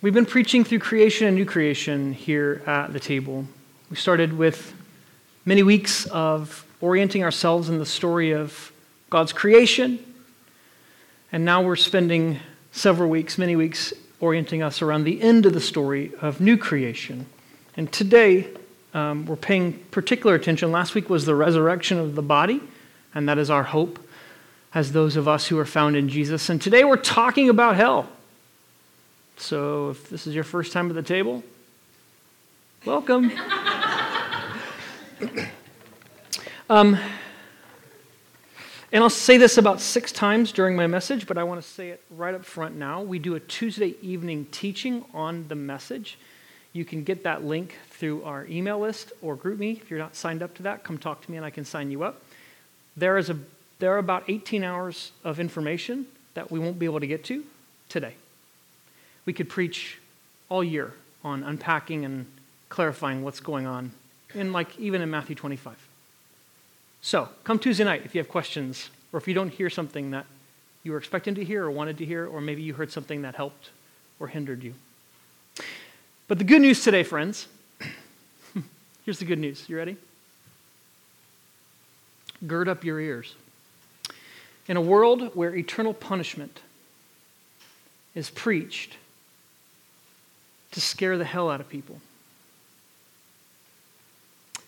We've been preaching through creation and new creation here at the table. We started with many weeks of orienting ourselves in the story of God's creation, and now we're spending several weeks, many weeks, orienting us around the end of the story of new creation. And today, um, we're paying particular attention. Last week was the resurrection of the body, and that is our hope as those of us who are found in Jesus. And today we're talking about hell. So if this is your first time at the table, welcome. um, and I'll say this about six times during my message, but I want to say it right up front now. We do a Tuesday evening teaching on the message. You can get that link through our email list or GroupMe. If you're not signed up to that, come talk to me and I can sign you up. There, is a, there are about 18 hours of information that we won't be able to get to today we could preach all year on unpacking and clarifying what's going on in like even in Matthew 25. So, come Tuesday night if you have questions or if you don't hear something that you were expecting to hear or wanted to hear or maybe you heard something that helped or hindered you. But the good news today, friends, here's the good news. You ready? Gird up your ears. In a world where eternal punishment is preached to scare the hell out of people.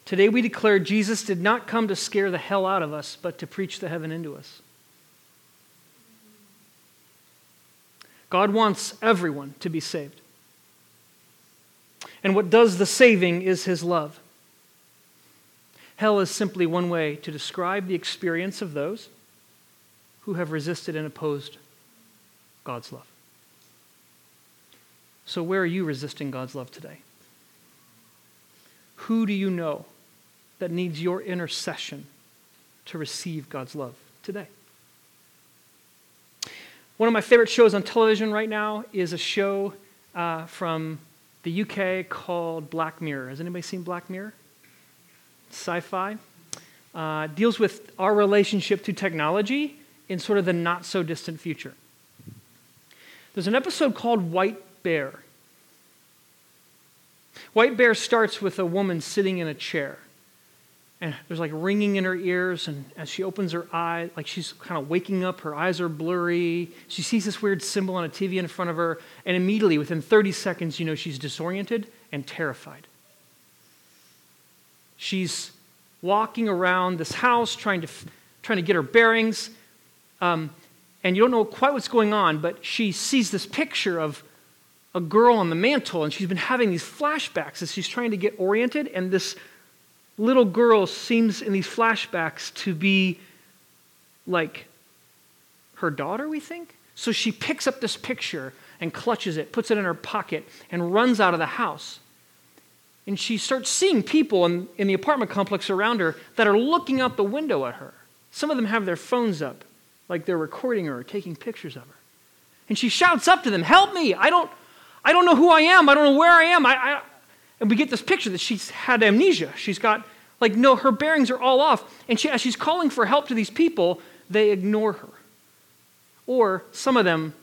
Today we declare Jesus did not come to scare the hell out of us, but to preach the heaven into us. God wants everyone to be saved. And what does the saving is his love. Hell is simply one way to describe the experience of those who have resisted and opposed God's love. So, where are you resisting God's love today? Who do you know that needs your intercession to receive God's love today? One of my favorite shows on television right now is a show uh, from the UK called Black Mirror. Has anybody seen Black Mirror? Sci fi. Uh, deals with our relationship to technology in sort of the not so distant future. There's an episode called White Bear. White Bear starts with a woman sitting in a chair. And there's like ringing in her ears, and as she opens her eye, like she's kind of waking up, her eyes are blurry. She sees this weird symbol on a TV in front of her, and immediately, within 30 seconds, you know she's disoriented and terrified. She's walking around this house trying to, trying to get her bearings, um, and you don't know quite what's going on, but she sees this picture of a girl on the mantle, and she's been having these flashbacks as she's trying to get oriented, and this little girl seems in these flashbacks to be like her daughter, we think. So she picks up this picture and clutches it, puts it in her pocket, and runs out of the house. And she starts seeing people in, in the apartment complex around her that are looking out the window at her. Some of them have their phones up, like they're recording her or taking pictures of her. And she shouts up to them, Help me! I don't, I don't know who I am. I don't know where I am. I, I, and we get this picture that she's had amnesia. She's got, like, no, her bearings are all off. And she, as she's calling for help to these people, they ignore her. Or some of them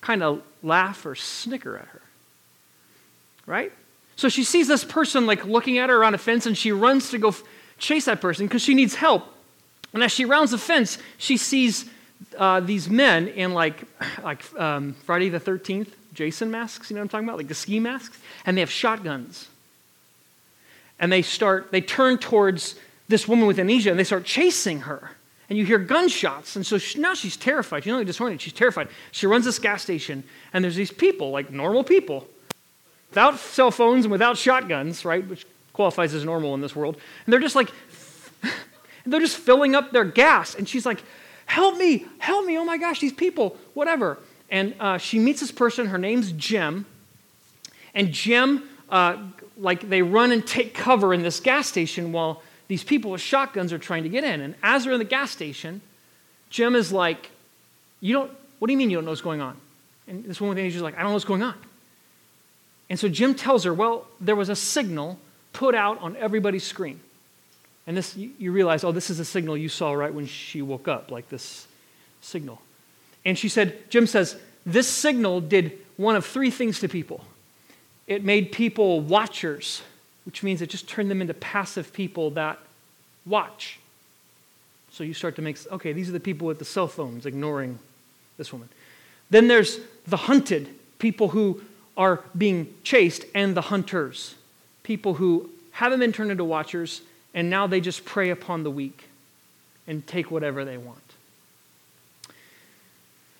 kind of laugh or snicker at her. Right? So she sees this person, like, looking at her around a fence, and she runs to go f- chase that person because she needs help. And as she rounds the fence, she sees uh, these men in, like, like um, Friday the 13th Jason masks, you know what I'm talking about? Like the ski masks. And they have shotguns. And they start, they turn towards this woman with amnesia and they start chasing her. And you hear gunshots. And so she, now she's terrified. She's not only disoriented, she's terrified. She runs this gas station and there's these people, like normal people, without cell phones and without shotguns, right? Which qualifies as normal in this world. And they're just like, they're just filling up their gas. And she's like, help me, help me, oh my gosh, these people, whatever. And uh, she meets this person, her name's Jim. And Jim, uh, like, they run and take cover in this gas station while these people with shotguns are trying to get in. And as they're in the gas station, Jim is like, You don't, what do you mean you don't know what's going on? And this woman with the is like, I don't know what's going on. And so Jim tells her, Well, there was a signal put out on everybody's screen. And this, you realize, oh, this is a signal you saw right when she woke up, like this signal. And she said, Jim says, this signal did one of three things to people it made people watchers, which means it just turned them into passive people that watch. So you start to make, okay, these are the people with the cell phones ignoring this woman. Then there's the hunted, people who are being chased, and the hunters, people who haven't been turned into watchers, and now they just prey upon the weak and take whatever they want.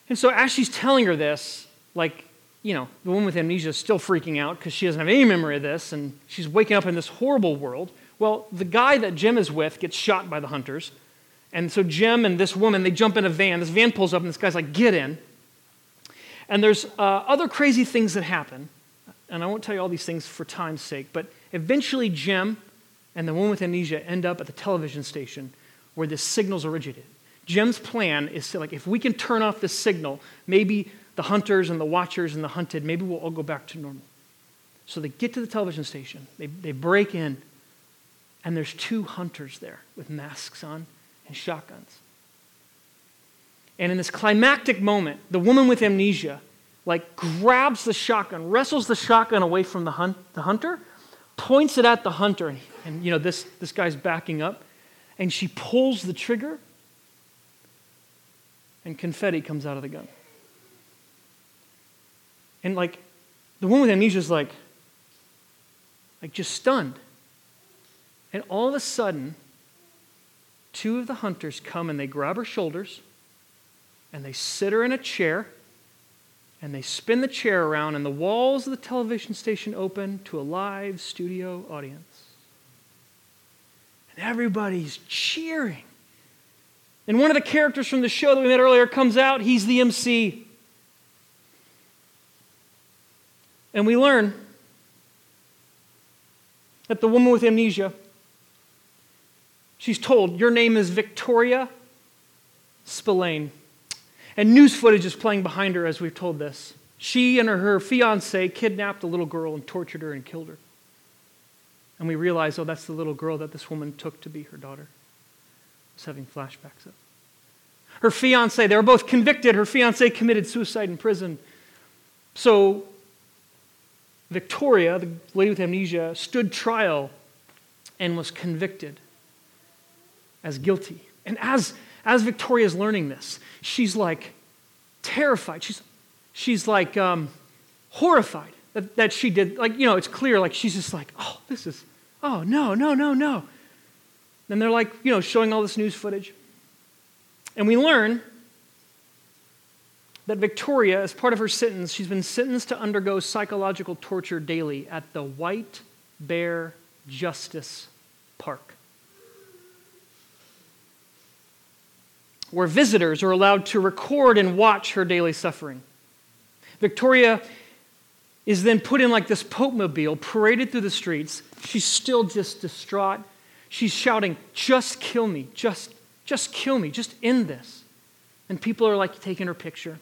And so as she's telling her this, like, you know, the woman with amnesia is still freaking out because she doesn't have any memory of this, and she's waking up in this horrible world. Well, the guy that Jim is with gets shot by the hunters. And so Jim and this woman, they jump in a van. This van pulls up, and this guy's like, get in. And there's uh, other crazy things that happen. And I won't tell you all these things for time's sake, but eventually Jim and the woman with amnesia end up at the television station where the signals originated. Jim's plan is to, like, if we can turn off the signal, maybe the hunters and the watchers and the hunted, maybe we'll all go back to normal. So they get to the television station, they, they break in, and there's two hunters there with masks on and shotguns. And in this climactic moment, the woman with amnesia, like, grabs the shotgun, wrestles the shotgun away from the, hunt, the hunter, points it at the hunter, and, and you know, this, this guy's backing up, and she pulls the trigger, and confetti comes out of the gun. And like the woman with amnesia is like, like just stunned. And all of a sudden, two of the hunters come and they grab her shoulders and they sit her in a chair and they spin the chair around and the walls of the television station open to a live studio audience. And everybody's cheering. And one of the characters from the show that we met earlier comes out. He's the MC. And we learn that the woman with amnesia, she's told, Your name is Victoria Skillane. And news footage is playing behind her as we've told this. She and her, fiance kidnapped a little girl and tortured her and killed her. And we realize, oh, that's the little girl that this woman took to be her daughter was having flashbacks of. Her fiance, they were both convicted. Her fiance committed suicide in prison. So Victoria, the lady with amnesia, stood trial and was convicted as guilty. And as, as Victoria's learning this, she's like terrified. She's, she's like um, horrified that, that she did. Like, you know, it's clear, like, she's just like, oh, this is, oh, no, no, no, no. Then they're like, you know, showing all this news footage. And we learn that Victoria, as part of her sentence, she's been sentenced to undergo psychological torture daily at the White Bear Justice Park, where visitors are allowed to record and watch her daily suffering. Victoria is then put in like this Pope mobile, paraded through the streets. She's still just distraught. She's shouting, Just kill me, just, just kill me, just end this. And people are like taking her picture.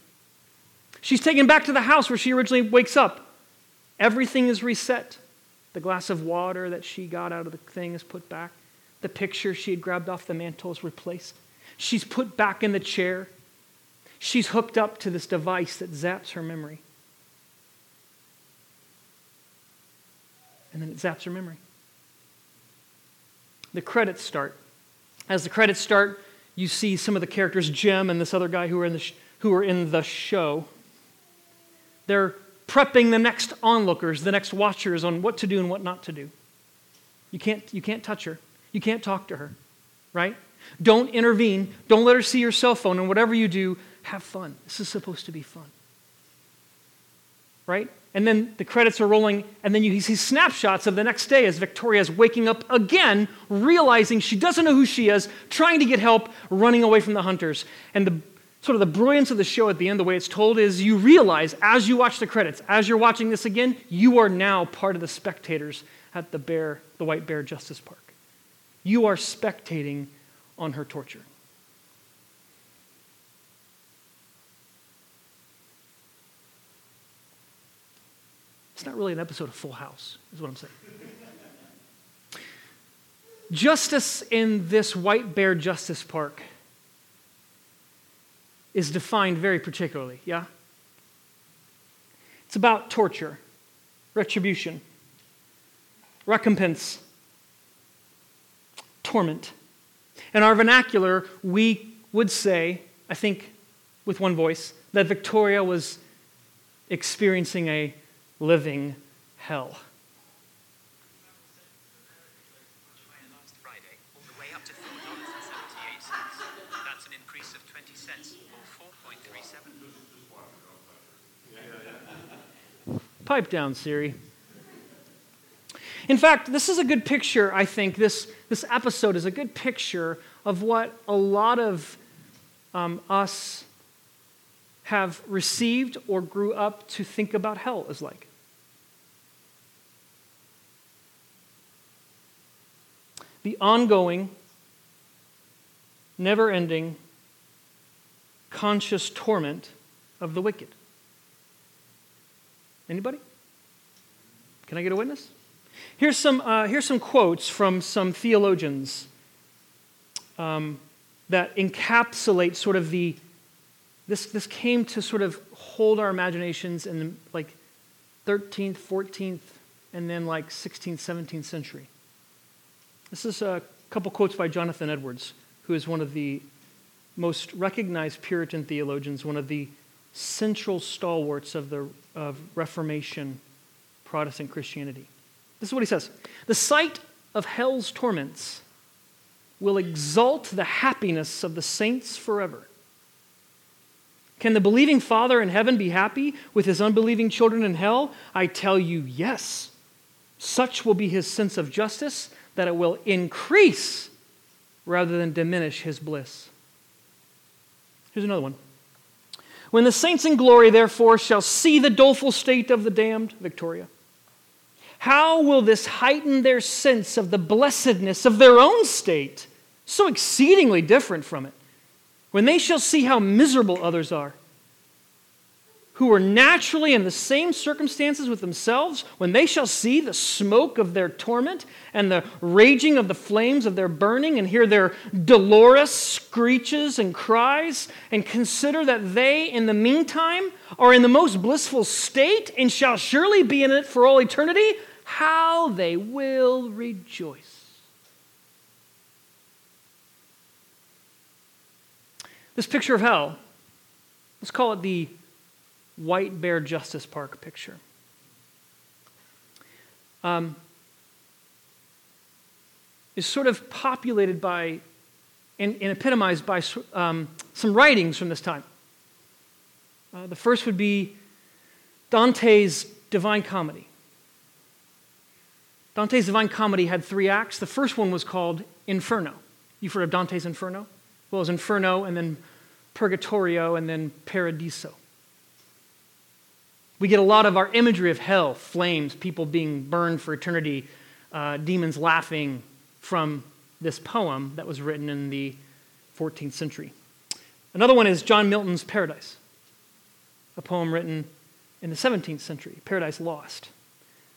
She's taken back to the house where she originally wakes up. Everything is reset. The glass of water that she got out of the thing is put back. The picture she had grabbed off the mantle is replaced. She's put back in the chair. She's hooked up to this device that zaps her memory. And then it zaps her memory the credits start. As the credits start, you see some of the characters, Jim and this other guy who are in the, sh- who are in the show. They're prepping the next onlookers, the next watchers on what to do and what not to do. You can't, you can't touch her. You can't talk to her, right? Don't intervene. Don't let her see your cell phone. And whatever you do, have fun. This is supposed to be fun, right? And then the credits are rolling, and then you see snapshots of the next day as Victoria is waking up again, realizing she doesn't know who she is, trying to get help, running away from the hunters. And the sort of the brilliance of the show at the end, the way it's told, is you realize as you watch the credits, as you're watching this again, you are now part of the spectators at the bear, the White Bear Justice Park. You are spectating on her torture. It's not really an episode of Full House, is what I'm saying. Justice in this White Bear Justice Park is defined very particularly, yeah? It's about torture, retribution, recompense, torment. In our vernacular, we would say, I think with one voice, that Victoria was experiencing a living hell. Pipe down, Siri. In fact, this is a good picture, I think. This, this episode is a good picture of what a lot of um, us have received or grew up to think about hell is like. The ongoing, never ending, conscious torment of the wicked. Anybody? Can I get a witness? Here's some, uh, here's some quotes from some theologians um, that encapsulate sort of the, this, this came to sort of hold our imaginations in the like 13th, 14th, and then like 16th, 17th century. This is a couple quotes by Jonathan Edwards, who is one of the most recognized Puritan theologians, one of the central stalwarts of the of Reformation Protestant Christianity. This is what he says The sight of hell's torments will exalt the happiness of the saints forever. Can the believing Father in heaven be happy with his unbelieving children in hell? I tell you, yes. Such will be his sense of justice that it will increase rather than diminish his bliss. Here's another one. When the saints in glory, therefore, shall see the doleful state of the damned, Victoria, how will this heighten their sense of the blessedness of their own state, so exceedingly different from it? When they shall see how miserable others are, who are naturally in the same circumstances with themselves, when they shall see the smoke of their torment and the raging of the flames of their burning, and hear their dolorous screeches and cries, and consider that they, in the meantime, are in the most blissful state and shall surely be in it for all eternity, how they will rejoice. This picture of hell, let's call it the White Bear Justice Park picture. Um, is sort of populated by and, and epitomized by um, some writings from this time. Uh, the first would be Dante's Divine Comedy. Dante's Divine Comedy had three acts. The first one was called Inferno. You've heard of Dante's Inferno? Well, it was Inferno and then Purgatorio and then Paradiso. We get a lot of our imagery of hell, flames, people being burned for eternity, uh, demons laughing from this poem that was written in the 14th century. Another one is John Milton's Paradise, a poem written in the 17th century, Paradise Lost,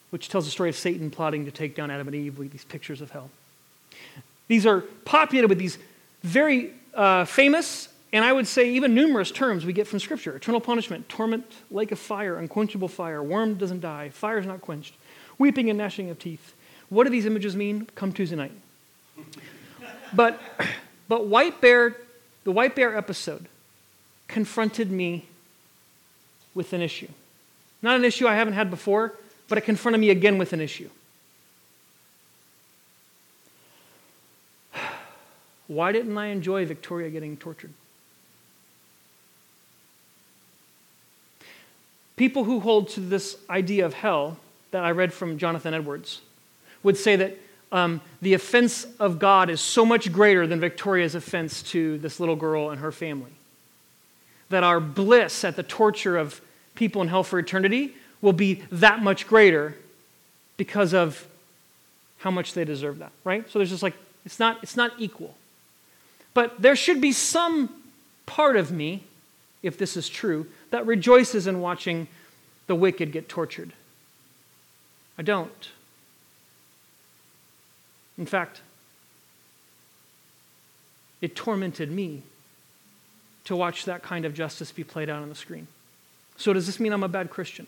which tells the story of Satan plotting to take down Adam and Eve with these pictures of hell. These are populated with these very uh, famous and I would say even numerous terms we get from Scripture eternal punishment, torment, lake of fire, unquenchable fire, worm doesn't die, fire is not quenched, weeping and gnashing of teeth. What do these images mean? Come Tuesday night. but, but White Bear, the White Bear episode confronted me with an issue. Not an issue I haven't had before, but it confronted me again with an issue. Why didn't I enjoy Victoria getting tortured? People who hold to this idea of hell that I read from Jonathan Edwards would say that um, the offense of God is so much greater than Victoria's offense to this little girl and her family. That our bliss at the torture of people in hell for eternity will be that much greater because of how much they deserve that, right? So there's just like, it's not, it's not equal. But there should be some part of me, if this is true, that rejoices in watching the wicked get tortured. I don't. In fact, it tormented me to watch that kind of justice be played out on the screen. So, does this mean I'm a bad Christian?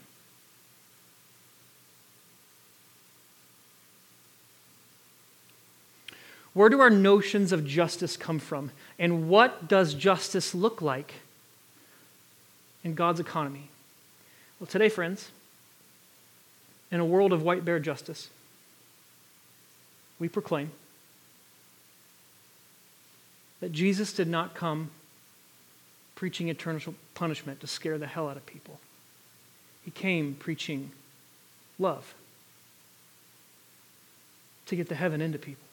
Where do our notions of justice come from? And what does justice look like? In God's economy? Well, today, friends, in a world of white bear justice, we proclaim that Jesus did not come preaching eternal punishment to scare the hell out of people. He came preaching love to get the heaven into people.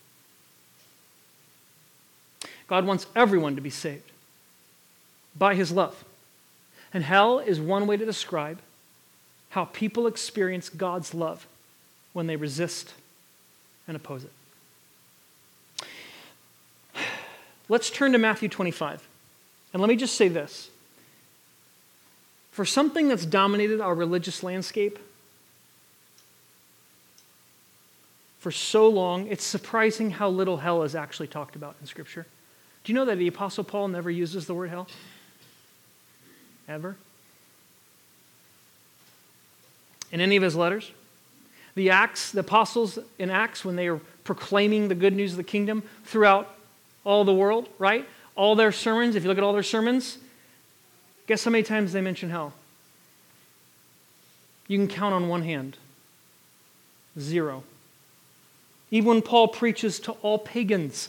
God wants everyone to be saved by his love. And hell is one way to describe how people experience God's love when they resist and oppose it. Let's turn to Matthew 25. And let me just say this. For something that's dominated our religious landscape for so long, it's surprising how little hell is actually talked about in Scripture. Do you know that the Apostle Paul never uses the word hell? Ever? In any of his letters? The Acts, the apostles in Acts, when they are proclaiming the good news of the kingdom throughout all the world, right? All their sermons, if you look at all their sermons, guess how many times they mention hell? You can count on one hand. Zero. Even when Paul preaches to all pagans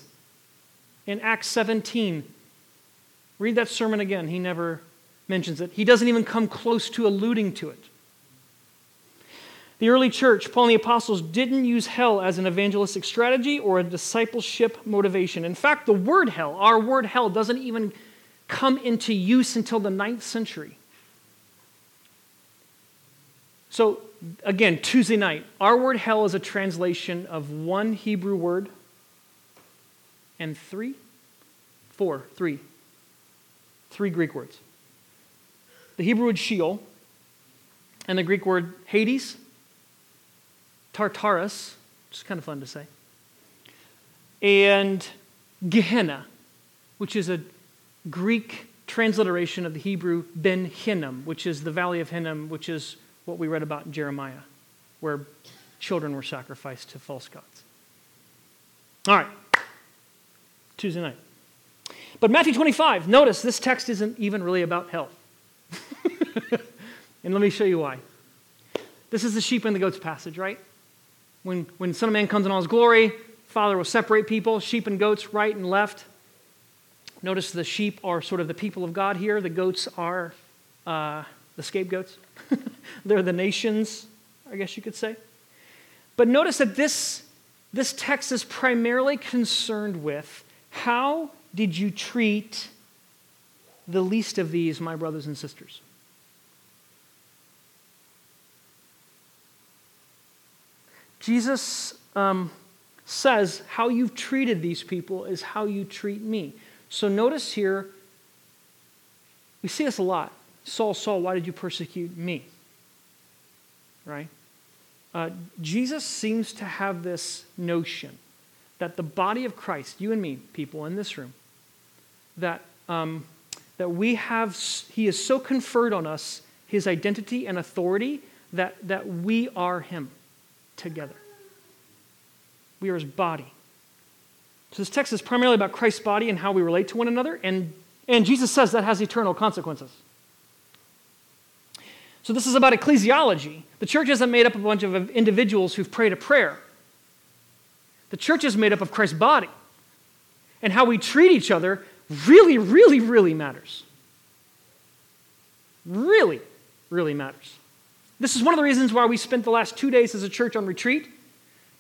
in Acts 17, read that sermon again. He never mentions it. He doesn't even come close to alluding to it. The early church, Paul and the apostles, didn't use hell as an evangelistic strategy or a discipleship motivation. In fact, the word hell, our word hell, doesn't even come into use until the ninth century. So, again, Tuesday night, our word hell is a translation of one Hebrew word and three, four, three, three Greek words. The Hebrew word Sheol and the Greek word Hades Tartarus, which is kind of fun to say, and Gehenna, which is a Greek transliteration of the Hebrew Ben Hinnom, which is the valley of Hinnom, which is what we read about in Jeremiah, where children were sacrificed to false gods. All right, Tuesday night. But Matthew 25, notice this text isn't even really about hell. and let me show you why. This is the sheep and the goats passage, right? when, when Son of Man comes in all his glory, Father will separate people, sheep and goats, right and left. Notice the sheep are sort of the people of God here, the goats are uh, the scapegoats. They're the nations, I guess you could say. But notice that this, this text is primarily concerned with how did you treat the least of these, my brothers and sisters? Jesus um, says, How you've treated these people is how you treat me. So notice here, we see this a lot. Saul, Saul, why did you persecute me? Right? Uh, Jesus seems to have this notion that the body of Christ, you and me, people in this room, that, um, that we have, he has so conferred on us his identity and authority that, that we are him together. We are his body. So this text is primarily about Christ's body and how we relate to one another, and, and Jesus says that has eternal consequences. So this is about ecclesiology. The church isn't made up of a bunch of individuals who've prayed a prayer. The church is made up of Christ's body. And how we treat each other really, really, really matters. Really, really matters. This is one of the reasons why we spent the last two days as a church on retreat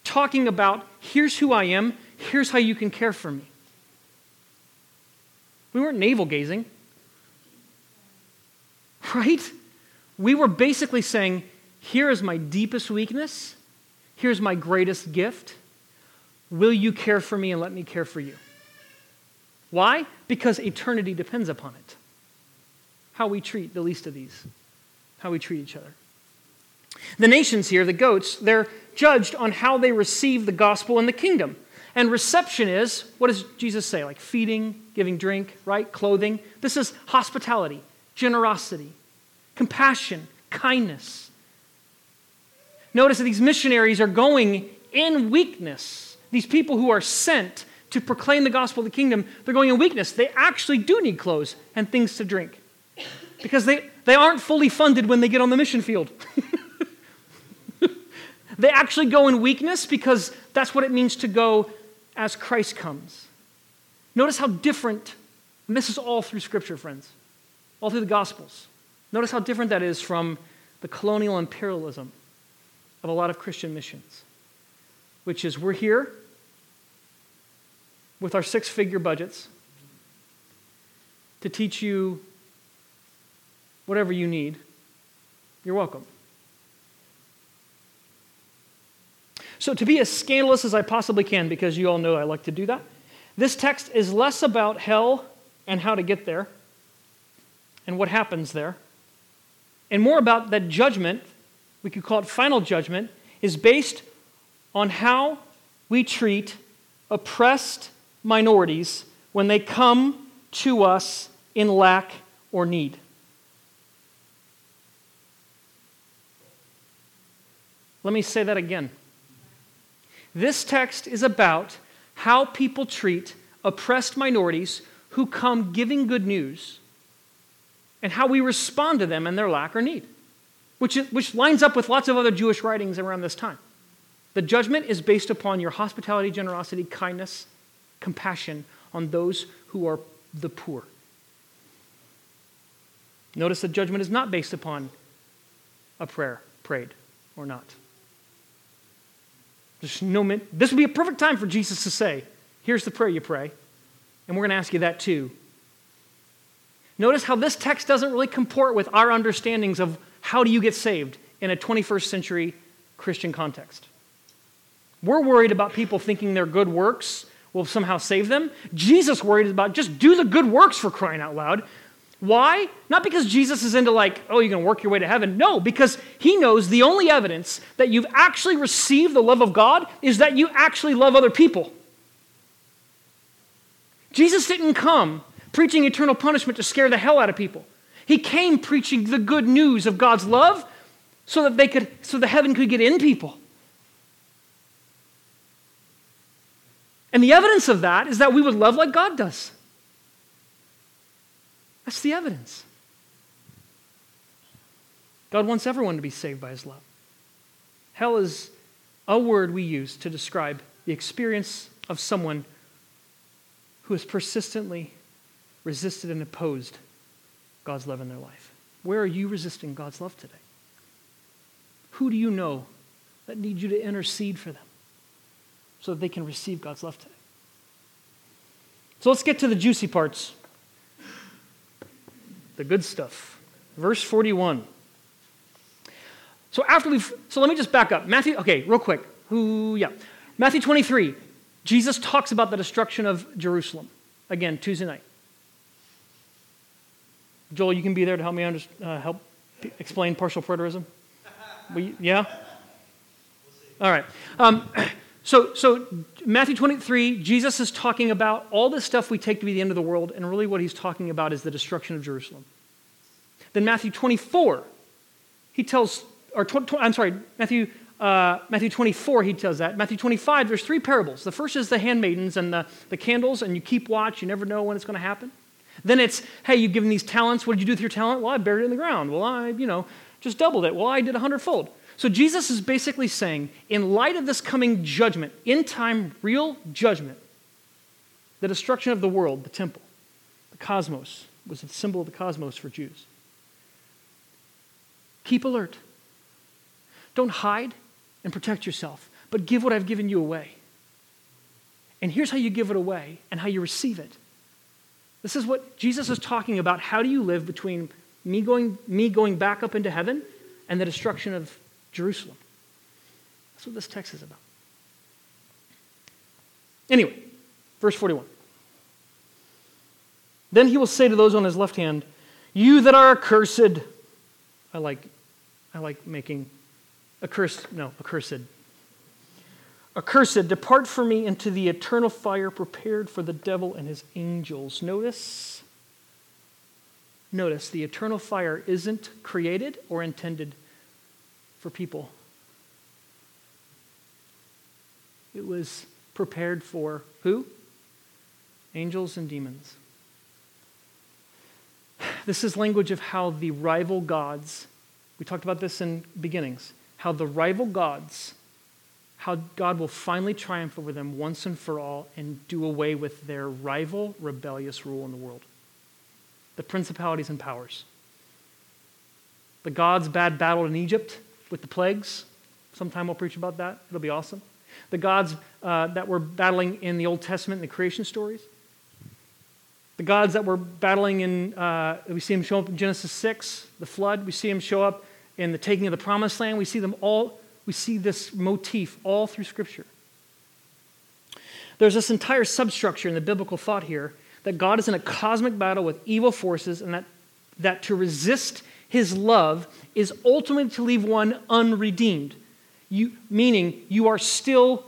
talking about here's who I am, here's how you can care for me. We weren't navel gazing, right? We were basically saying, here is my deepest weakness, here's my greatest gift. Will you care for me and let me care for you? Why? Because eternity depends upon it. How we treat the least of these, how we treat each other. The nations here, the goats, they're judged on how they receive the gospel and the kingdom. And reception is, what does Jesus say? Like feeding, giving drink, right? Clothing. This is hospitality, generosity, compassion, kindness. Notice that these missionaries are going in weakness. These people who are sent to proclaim the gospel of the kingdom, they're going in weakness. They actually do need clothes and things to drink because they, they aren't fully funded when they get on the mission field. they actually go in weakness because that's what it means to go as Christ comes. Notice how different, and this is all through Scripture, friends, all through the Gospels. Notice how different that is from the colonial imperialism of a lot of Christian missions, which is we're here with our six figure budgets to teach you whatever you need. You're welcome. So, to be as scandalous as I possibly can, because you all know I like to do that, this text is less about hell and how to get there and what happens there, and more about that judgment, we could call it final judgment, is based on how we treat oppressed minorities when they come to us in lack or need. Let me say that again. This text is about how people treat oppressed minorities who come giving good news and how we respond to them and their lack or need, which, which lines up with lots of other Jewish writings around this time. The judgment is based upon your hospitality, generosity, kindness, compassion on those who are the poor. Notice the judgment is not based upon a prayer prayed or not. There's no min- this would be a perfect time for Jesus to say, Here's the prayer you pray. And we're going to ask you that too. Notice how this text doesn't really comport with our understandings of how do you get saved in a 21st century Christian context. We're worried about people thinking their good works will somehow save them. Jesus worried about just do the good works for crying out loud. Why? Not because Jesus is into like, oh, you're going to work your way to heaven. No, because he knows the only evidence that you've actually received the love of God is that you actually love other people. Jesus didn't come preaching eternal punishment to scare the hell out of people. He came preaching the good news of God's love so that they could so the heaven could get in people. And the evidence of that is that we would love like God does. That's the evidence. God wants everyone to be saved by his love. Hell is a word we use to describe the experience of someone who has persistently resisted and opposed God's love in their life. Where are you resisting God's love today? Who do you know that needs you to intercede for them so that they can receive God's love today? So let's get to the juicy parts the good stuff. Verse 41. So after we've, so let me just back up. Matthew, okay, real quick. Who, yeah. Matthew 23, Jesus talks about the destruction of Jerusalem. Again, Tuesday night. Joel, you can be there to help me under, uh, help explain partial preterism? We, yeah? All right. Um, so, so Matthew 23, Jesus is talking about all this stuff we take to be the end of the world, and really what he's talking about is the destruction of Jerusalem. Then Matthew 24, he tells, or tw- tw- I'm sorry, Matthew, uh, Matthew 24, he tells that. Matthew 25, there's three parables. The first is the handmaidens and the, the candles, and you keep watch, you never know when it's going to happen. Then it's, hey, you've given these talents. What did you do with your talent? Well, I buried it in the ground. Well, I, you know, just doubled it. Well, I did a hundredfold. So Jesus is basically saying, in light of this coming judgment, in time, real judgment, the destruction of the world, the temple, the cosmos, was a symbol of the cosmos for Jews. Keep alert. Don't hide and protect yourself, but give what I've given you away. And here's how you give it away and how you receive it. This is what Jesus is talking about. How do you live between me going, me going back up into heaven and the destruction of Jerusalem. That's what this text is about. Anyway, verse 41. Then he will say to those on his left hand, You that are accursed. I like, I like making accursed, no, accursed. Accursed, depart from me into the eternal fire prepared for the devil and his angels. Notice, notice the eternal fire isn't created or intended for people. It was prepared for who? angels and demons. This is language of how the rival gods, we talked about this in beginnings, how the rival gods, how God will finally triumph over them once and for all and do away with their rival rebellious rule in the world. The principalities and powers. The gods' bad battle in Egypt with the plagues. Sometime we'll preach about that. It'll be awesome. The gods uh, that were battling in the Old Testament in the creation stories. The gods that were battling in, uh, we see them show up in Genesis 6, the flood. We see them show up in the taking of the promised land. We see them all, we see this motif all through Scripture. There's this entire substructure in the biblical thought here that God is in a cosmic battle with evil forces and that, that to resist his love is ultimately to leave one unredeemed. You, meaning you are still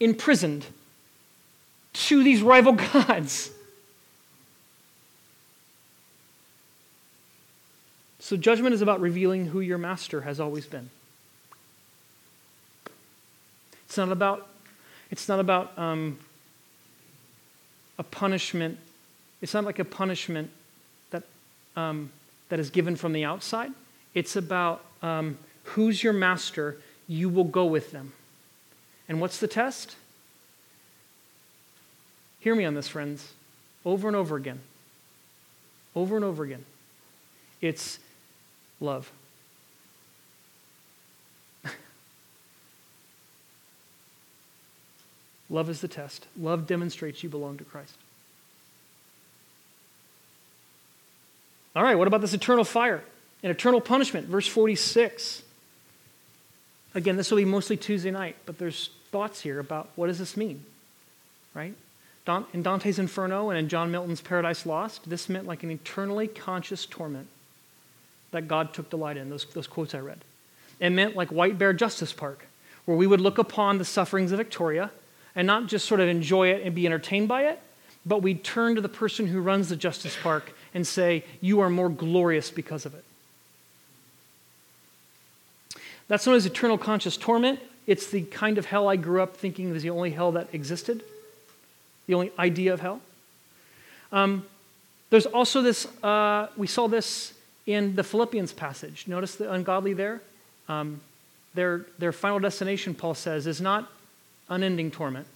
imprisoned to these rival gods. So, judgment is about revealing who your master has always been. It's not about, it's not about um, a punishment. It's not like a punishment that, um, that is given from the outside. It's about um, who's your master, you will go with them. And what's the test? Hear me on this, friends, over and over again. Over and over again. It's love. love is the test. Love demonstrates you belong to Christ. All right, what about this eternal fire and eternal punishment? Verse 46. Again, this will be mostly Tuesday night, but there's thoughts here about what does this mean, right? In Dante's Inferno and in John Milton's Paradise Lost, this meant like an eternally conscious torment that God took delight in, those, those quotes I read. It meant like White Bear Justice Park, where we would look upon the sufferings of Victoria and not just sort of enjoy it and be entertained by it, but we'd turn to the person who runs the Justice Park and say, You are more glorious because of it. That's known as eternal conscious torment. It's the kind of hell I grew up thinking was the only hell that existed, the only idea of hell. Um, there's also this, uh, we saw this in the Philippians passage. Notice the ungodly there? Um, their, their final destination, Paul says, is not unending torment,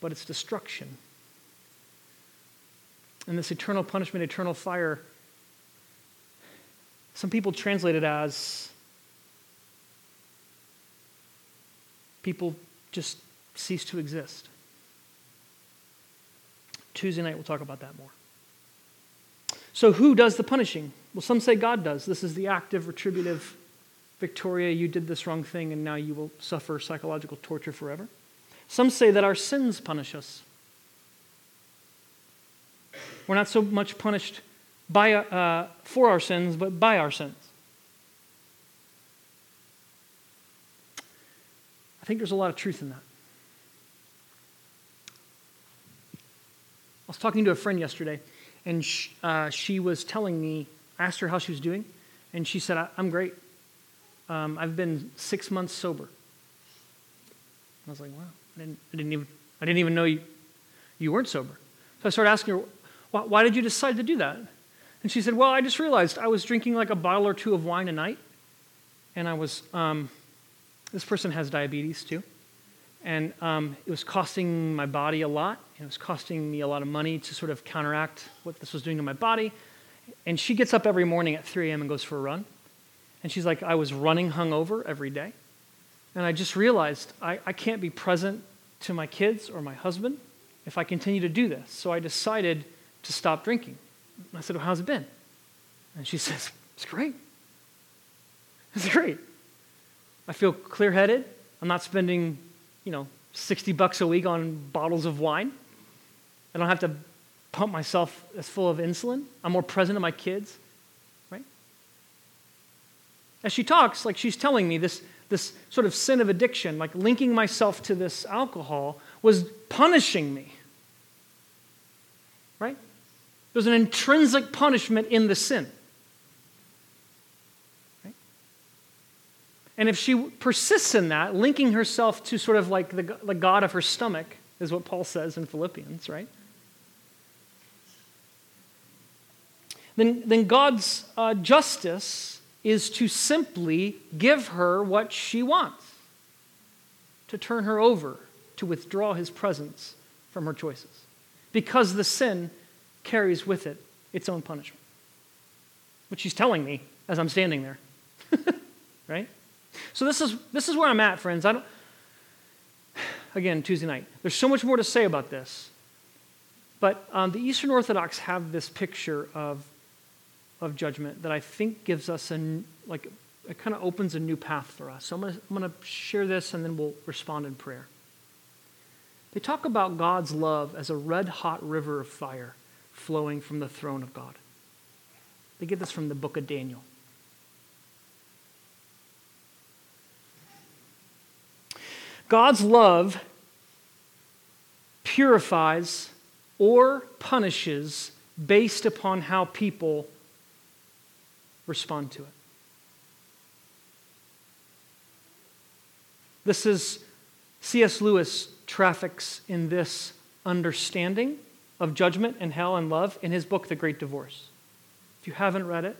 but it's destruction. And this eternal punishment, eternal fire, some people translate it as people just cease to exist. Tuesday night, we'll talk about that more. So, who does the punishing? Well, some say God does. This is the active, retributive Victoria, you did this wrong thing and now you will suffer psychological torture forever. Some say that our sins punish us. We're not so much punished by, uh, for our sins, but by our sins. I think there's a lot of truth in that. I was talking to a friend yesterday, and she, uh, she was telling me, I asked her how she was doing, and she said, I'm great. Um, I've been six months sober. I was like, wow, I didn't, I didn't, even, I didn't even know you, you weren't sober. So I started asking her, why, why did you decide to do that? And she said, well, I just realized I was drinking like a bottle or two of wine a night, and I was, um, this person has diabetes too. And um, it was costing my body a lot. It was costing me a lot of money to sort of counteract what this was doing to my body. And she gets up every morning at 3 a.m. and goes for a run. And she's like, I was running hungover every day. And I just realized I, I can't be present to my kids or my husband if I continue to do this. So I decided to stop drinking. I said, Well, how's it been? And she says, It's great. It's great. I feel clear headed. I'm not spending, you know, 60 bucks a week on bottles of wine. I don't have to pump myself as full of insulin. I'm more present to my kids, right? As she talks, like she's telling me this, this sort of sin of addiction, like linking myself to this alcohol, was punishing me. Right? There's an intrinsic punishment in the sin. And if she persists in that, linking herself to sort of like the, the God of her stomach, is what Paul says in Philippians, right? Then, then God's uh, justice is to simply give her what she wants, to turn her over, to withdraw his presence from her choices, because the sin carries with it its own punishment. Which she's telling me as I'm standing there. right? So this is this is where I'm at, friends. I don't again, Tuesday night. There's so much more to say about this. But um, the Eastern Orthodox have this picture of, of judgment that I think gives us a, like, it kind of opens a new path for us. So I'm going to share this and then we'll respond in prayer. They talk about God's love as a red hot river of fire flowing from the throne of God. They get this from the book of Daniel. God's love purifies or punishes based upon how people respond to it. This is C.S. Lewis traffics in this understanding of judgment and hell and love in his book, The Great Divorce. If you haven't read it,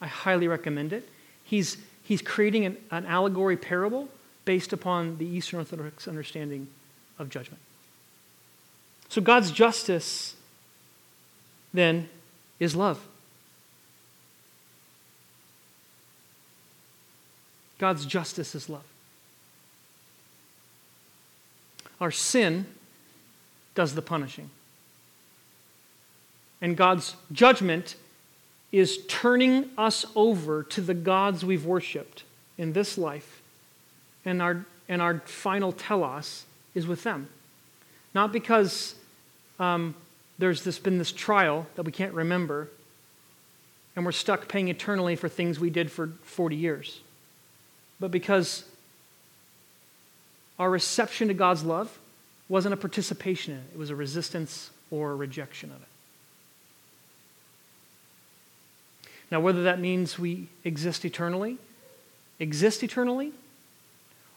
I highly recommend it. He's, he's creating an, an allegory parable based upon the Eastern Orthodox understanding of judgment. So God's justice then is love. God's justice is love. Our sin does the punishing. And God's judgment is turning us over to the gods we've worshiped in this life. And our, and our final telos is with them. Not because um, there's this, been this trial that we can't remember, and we're stuck paying eternally for things we did for 40 years, but because our reception to God's love wasn't a participation in it, it was a resistance or a rejection of it. Now, whether that means we exist eternally, exist eternally,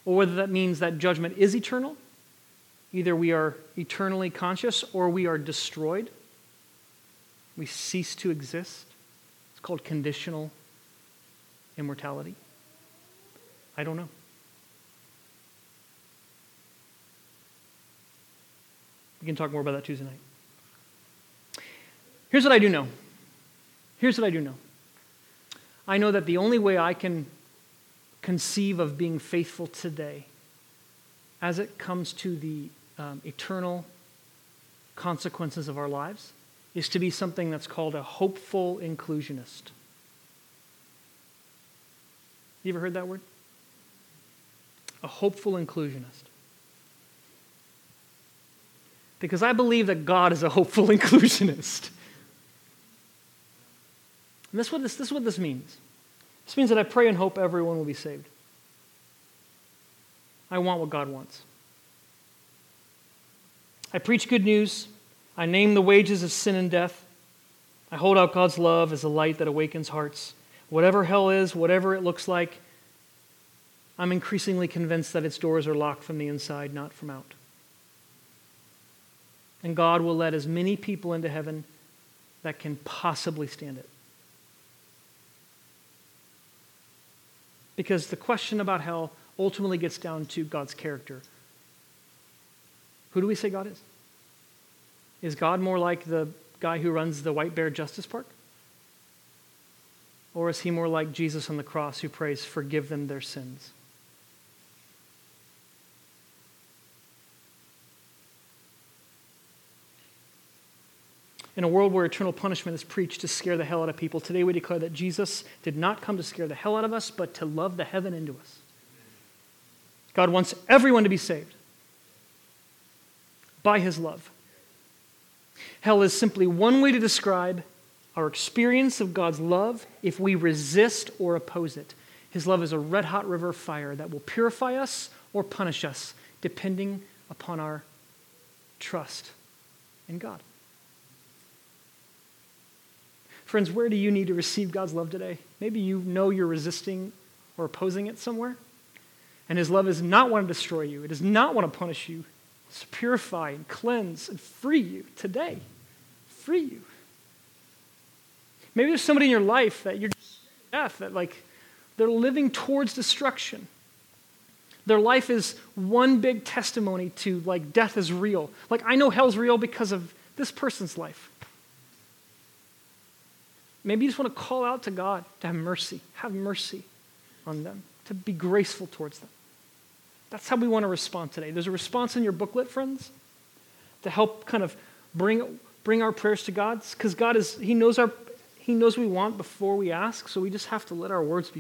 or whether that means that judgment is eternal, either we are eternally conscious or we are destroyed. We cease to exist. It's called conditional immortality. I don't know. We can talk more about that Tuesday night. Here's what I do know. Here's what I do know. I know that the only way I can conceive of being faithful today, as it comes to the um, eternal consequences of our lives, is to be something that's called a hopeful inclusionist. You ever heard that word? A hopeful inclusionist. Because I believe that God is a hopeful inclusionist. And this is, what this, this is what this means. This means that I pray and hope everyone will be saved. I want what God wants. I preach good news. I name the wages of sin and death. I hold out God's love as a light that awakens hearts. Whatever hell is, whatever it looks like, I'm increasingly convinced that its doors are locked from the inside, not from out. And God will let as many people into heaven that can possibly stand it. Because the question about hell ultimately gets down to God's character. Who do we say God is? Is God more like the guy who runs the White Bear Justice Park? Or is he more like Jesus on the cross who prays, Forgive them their sins? In a world where eternal punishment is preached to scare the hell out of people, today we declare that Jesus did not come to scare the hell out of us, but to love the heaven into us. God wants everyone to be saved by his love. Hell is simply one way to describe our experience of God's love if we resist or oppose it. His love is a red hot river of fire that will purify us or punish us depending upon our trust in God. Friends, where do you need to receive God's love today? Maybe you know you're resisting or opposing it somewhere. And his love does not want to destroy you, it does not want to punish you. It's to purify and cleanse and free you today. Free you. Maybe there's somebody in your life that you're death, that like they're living towards destruction. Their life is one big testimony to like death is real. Like I know hell's real because of this person's life. Maybe you just want to call out to God to have mercy, have mercy on them, to be graceful towards them. That's how we want to respond today. There's a response in your booklet, friends, to help kind of bring, bring our prayers to God, because God is, He knows our He knows we want before we ask, so we just have to let our words be